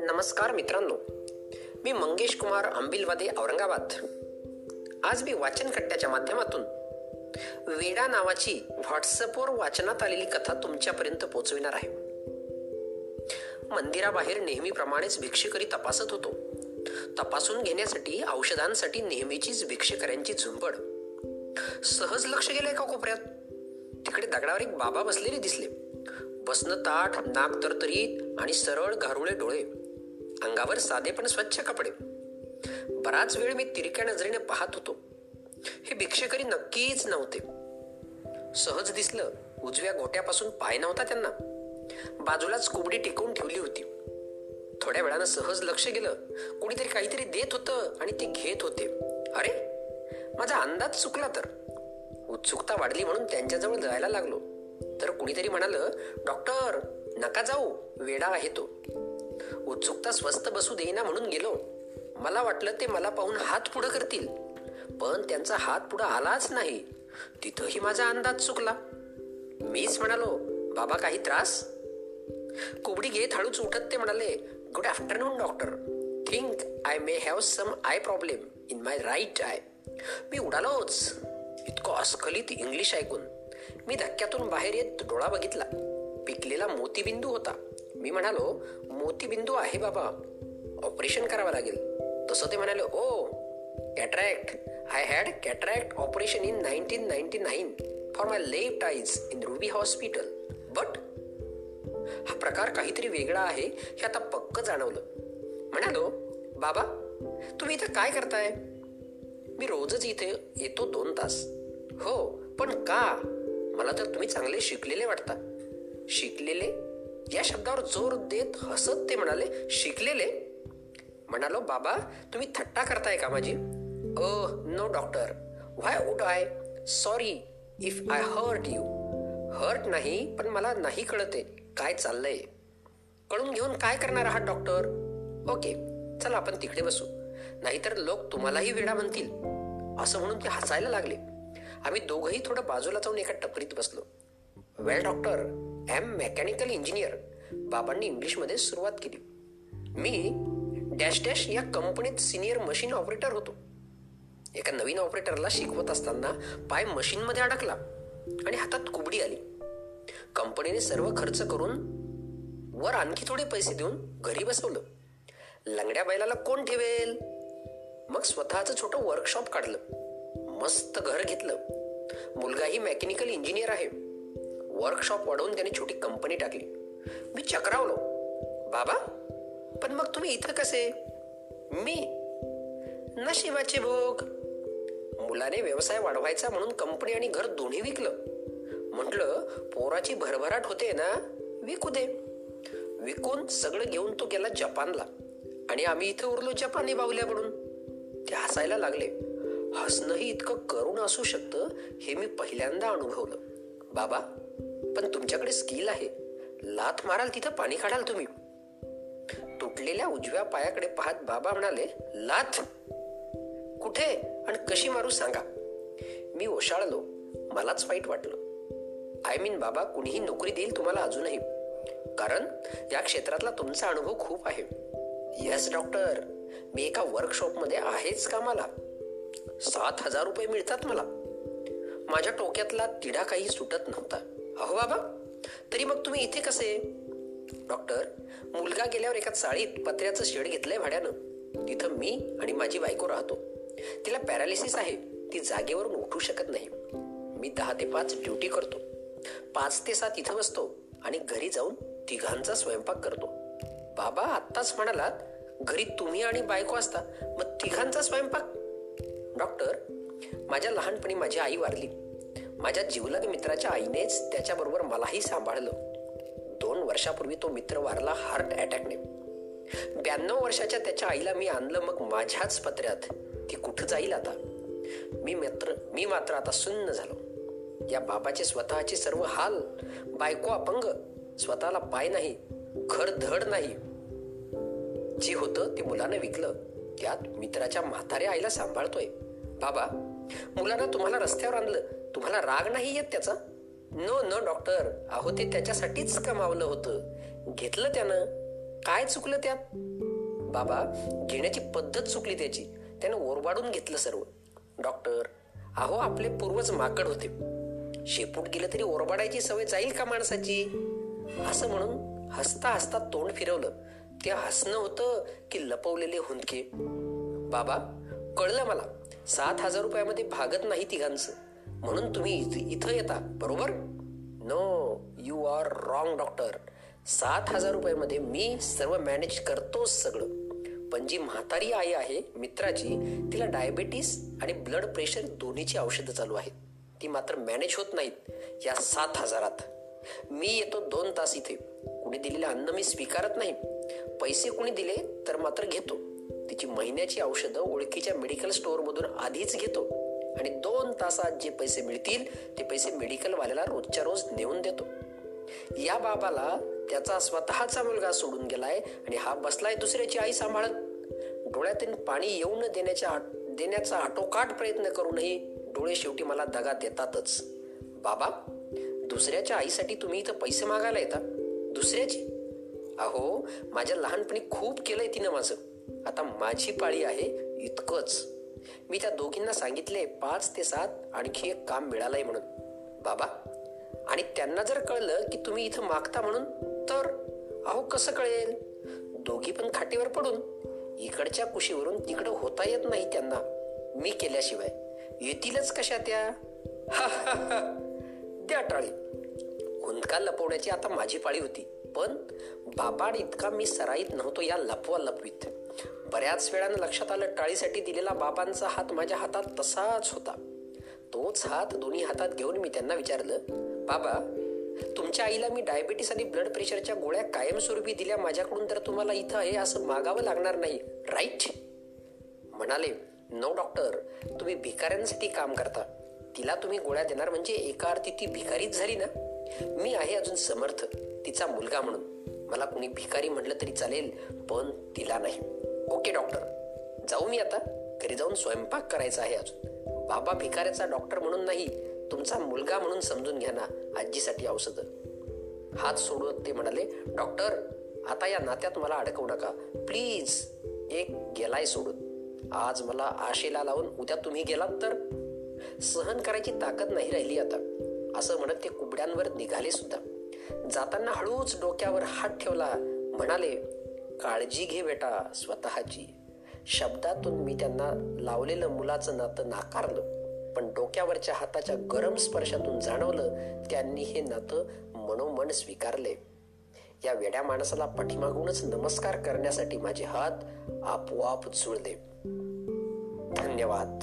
नमस्कार मित्रांनो मी मंगेश कुमार अंबिलवादे औरंगाबाद. आज मी वाचन कट्ट्याच्या माध्यमातून वेडा नावाची व्हॉट्सअपवर वाचनात आलेली कथा तुमच्यापर्यंत पोहोचविणार आहे. मंदिराबाहेर नेहमीप्रमाणेच भिक्षेकरी तपासत होतो. तपासून घेण्यासाठी औषधांसाठी नेहमीचीच भिक्षेकऱ्यांची झुंबड. सहज लक्ष गेलंय का कोपऱ्यात? तिकडे दगडावर एक बाबा बसलेले दिसले. बसणं ताठ नाक तरतरीत आणि सरळ घारुळे डोळे. अंगावर साधे पण स्वच्छ कपडे. बराच वेळ मी तिरक्या नजरेने पाहत होतो. हे भिक्षेकरी नक्कीच नव्हते. सहज दिसलं उजव्या गोट्यापासून पाय नव्हता त्यांना. बाजूलाच कुबडी टेकवून ठेवली होती. थोड्या वेळानं सहज लक्ष गेलं. कोणीतरी काहीतरी देत होतं आणि ते घेत होते. अरे माझा अंदाज चुकला तर. उत्सुकता वाढली म्हणून त्यांच्याजवळ जायला लागलो. तर कुणीतरी म्हणालं डॉक्टर नका जाऊ वेडा आहे तो. उत्सुकता स्वस्त बसू देईना म्हणून गेलो. मला वाटलं ते मला पाहून हात पुढं करतील. पण त्यांचा हात पुढं आलाच नाही. तिथंही माझा अंदाज चुकला. मीच म्हणालो बाबा काही त्रास? कोबडी घेत हळूच उठत ते म्हणाले good afternoon doctor. Think I may have some eye problem in my right eye. मी उडालोच. इतकं अस्खलित इंग्लिश ऐकून. मी धक्क्यातून बाहेर येत डोळा बघितला. पिकलेला मोतीबिंदू होता. मी म्हणालो मोतीबिंदू आहे बाबा. ऑपरेशन करावं लागेल. तसं ते म्हणाले ओ cataract. I had cataract operation in nineteen ninety nine for my left eyes in Ruby hospital but हा प्रकार काहीतरी वेगळा आहे हे आता पक्क जाणवलं. म्हणालो बाबा तुम्ही इथं काय करताय? मी रोजच इथे येतो दोन तास. हो पण का? मला तर तुम्ही चांगले शिकलेले वाटता. शिकलेले? या शब्दावर जोर देत हसत ते म्हणाले शिकलेले? म्हणालो बाबा तुम्ही थट्टा करताय का माझी? अ no doctor why would I sorry if I hurt you hurt नाही पण मला नाही कळते. काय चाललंय? कळून घेऊन काय करणार आहात डॉक्टर ओके चला आपण तिकडे बसू. नाहीतर लोक तुम्हालाही वेडा म्हणतील. असं म्हणून ते हसायला लागले. आम्ही दोघंही थोडं बाजूला जाऊन एका टपरीत बसलो. Well doctor am mechanical engineer बाबांनी इंग्लिशमध्ये सुरुवात केली. मी डॅश डॅश या कंपनीत सिनियर मशीन ऑपरेटर होतो. एका नवीन ऑपरेटरला शिकवत असताना पाय मशीनमध्ये अडकला आणि हातात कुबडी आली. कंपनीने सर्व खर्च करून वर आणखी थोडे पैसे देऊन घरी बसवलं. लंगड्या बैलाला कोण ठेवेल? मग स्वतःचं छोटं वर्कशॉप काढलं. मस्त घर घेतलं. मुलगाही मेकॅनिकल इंजिनियर आहे. वर्कशॉप वाढवून त्याने छोटी कंपनी टाकली. मी चक्रावलो. बाबा पण मग तुम्ही इथं कसे? मी? नशिबाचे भोग. मुलाने व्यवसाय वाढवायचा म्हणून कंपनी आणि घर दोन्ही विकलं. म्हटलं पोराची भरभराट होते ना विकू दे. विकून सगळं घेऊन तो गेला जपानला. आणि आम्ही इथं उरलो जपानी बाहुल्या म्हणून. ते हसायला लागले. हसणंही इतकं करुण असू शकतं हे मी पहिल्यांदा अनुभवलं. बाबा पण तुमच्याकडे स्किल आहे. लाथ माराल तिथं पाणी काढाल तुम्ही. तुटलेल्या उजव्या पायाकडे पाहत बाबा म्हणाले लाथ कुठे? आणि कशी मारू सांगा. मी ओशाळलो. मलाच वाईट वाटलं. आय मीन बाबा कुणीही नोकरी देईल तुम्हाला अजूनही. कारण या क्षेत्रातला तुमचा अनुभव खूप आहे. येस डॉक्टर मी एका वर्कशॉपमध्ये आहेच कामाला सात हजार रुपये मिळतात मला. माझ्या टोक्यातला तिढा काही सुटत नव्हता. अहो बाबा तरी मग तुम्ही इथे कसे? डॉक्टर मुलगा गेल्यावर एका चाळीत पत्र्याचं शेड घेतलंय भाड्यानं. तिथं मी आणि माझी बायको राहतो. तिला पॅरालिसिस आहे. ती जागेवरून उठू शकत नाही. मी दहा ते पाच ड्युटी करतो. पाच ते सात इथं बसतो आणि घरी जाऊन तिघांचा स्वयंपाक करतो. बाबा आत्ताच म्हणालात घरी तुम्ही आणि बायको असता मग तिघांचा स्वयंपाक. डॉक्टर माझ्या लहानपणी माझी आई वारली. माझ्या जिवलग मित्राच्या आईनेच त्याच्याबरोबर मलाही सांभाळलं. दोन वर्षापूर्वी तो मित्र वारला हार्ट अटॅकने. ब्याण्णव वर्षाच्या त्याच्या आईला मी आणलं मग माझ्याच पत्र्यात. ती कुठं जाईल आता? मी मित्र मी मात्र आता सुन्न झालो. या बाबाचे स्वतःचे सर्व हाल बायको अपंग स्वतःला पाय नाही घर धड नाही. जे होतं ते मुलानं विकलं. त्यात मित्राच्या म्हाताऱ्या आईला सांभाळतोय. बाबा मुलांना तुम्हाला रस्त्यावर आणलं. तुम्हाला राग नाही येत त्याचा? नो न डॉक्टर. अहो ते त्याच्यासाठीच कमावलं होतं. घेतलं त्यानं. काय चुकलं त्यात? बाबा घेण्याची पद्धत चुकली त्याची. त्यानं ओरबाडून घेतलं सर्व. डॉक्टर अहो आपले पूर्वज माकड होते. शेपूट गेलं तरी ओरबाडायची सवय जाईल का माणसाची? असं म्हणून हसता हसता तोंड फिरवलं. ते हसणं होतं की लपवलेले हुंदके. बाबा कळलं मला सात हजार रुपयामध्ये भागत नाही तिघांचं. म्हणून तुम्ही इथं येता बरोबर? No you are wrong doctor सात हजार रुपयामध्ये मी सर्व मॅनेज करतोच सगळं. पण जी म्हातारी आई आहे मित्राची तिला डायबेटीस आणि ब्लड प्रेशर दोन्हीची औषधं चालू आहेत. ती मात्र मॅनेज होत नाहीत या सात हजारात. मी येतो दोन तास इथे. कुणी दिलेलं अन्न मी स्वीकारत नाही. पैसे कुणी दिले तर मात्र घेतो. तिची महिन्याची औषधं ओळखीच्या मेडिकल स्टोअरमधून आधीच घेतो. आणि दोन तासात जे पैसे मिळतील ते पैसे मेडिकलवाल्याला रोजच्या रोज नेऊन देतो. या बाबाला त्याचा स्वतःचा मुलगा सोडून गेलाय आणि हा बसलाय दुसऱ्याची आई सांभाळत. डोळ्यातून पाणी येऊ न देण्याच्या देण्याचा आटोकाट प्रयत्न करूनही डोळे शेवटी मला दगा देतातच. बाबा दुसऱ्याच्या आईसाठी तुम्ही इथं पैसे मागायला येता? दुसऱ्याची? अहो माझ्या लहानपणी खूप केलंय तिनं माझं. आता माझी पाळी आहे इतकंच. मी त्या दोघींना सांगितले पाच ते सात आणखी एक काम मिळालंय म्हणून. बाबा आणि त्यांना जर कळलं की तुम्ही इथं मागता म्हणून तर? अहो कसं कळेल? दोघी पण खाटीवर पडून. इकडच्या कुशीवरून तिकडं होता येत नाही त्यांना. मी केल्याशिवाय. येतीलच कशा त्या? ते टाळी हुंदका लपवण्याची आता माझी पाळी होती. पण बापाड इतका मी सराईत नव्हतो या लपवा लपवीत बऱ्याच वेळानं लक्षात आलं टाळीसाठी दिलेला बाबांचा हात माझ्या हातात तसाच होता. तोच हात दोन्ही हातात घेऊन मी त्यांना विचारलं बाबा तुमच्या आईला मी डायबिटीस आणि ब्लड प्रेशरच्या गोळ्या कायमस्वरूपी दिल्या माझ्याकडून तर तुम्हाला इथं हे असं मागावं लागणार नाही राईट म्हणाले नो डॉक्टर तुम्ही भिकाऱ्यांसाठी काम करता. तिला तुम्ही गोळ्या देणार म्हणजे एका अर्थी ती भिकारीच झाली ना? मी आहे अजून समर्थ तिचा मुलगा म्हणून. मला कुणी भिकारी म्हटलं तरी चालेल पण तिला नाही. Okay doctor. जाऊ मी आता. घरी जाऊन स्वयंपाक करायचा आहे अजून. बाबा भिकाऱ्याचा डॉक्टर म्हणून नाही तुमचा मुलगा म्हणून समजून घ्या ना आजीसाठी औषधं. हात सोडून ते म्हणाले डॉक्टर आता या नात्यात मला अडकवू नका. प्लीज एक गेलाय सोडून. आज मला आशेला लावून उद्या तुम्ही गेलात तर सहन करायची ताकद नाही राहिली आता. असं म्हणत ते कुबड्यांवर निघाले सुद्धा. जाताना हळूच डोक्यावर हात ठेवला. म्हणाले काळजी घे बेटा स्वतःची. शब्दातून मी त्यांना लावलेलं मुलाचं नातं नाकारलं. पण डोक्यावरच्या हाताच्या गरम स्पर्शातून जाणवलं त्यांनी हे नातं मनोमन स्वीकारले. या वेड्या माणसाला पाठीमागूनच नमस्कार करण्यासाठी माझे हात आपोआप जुळले. धन्यवाद.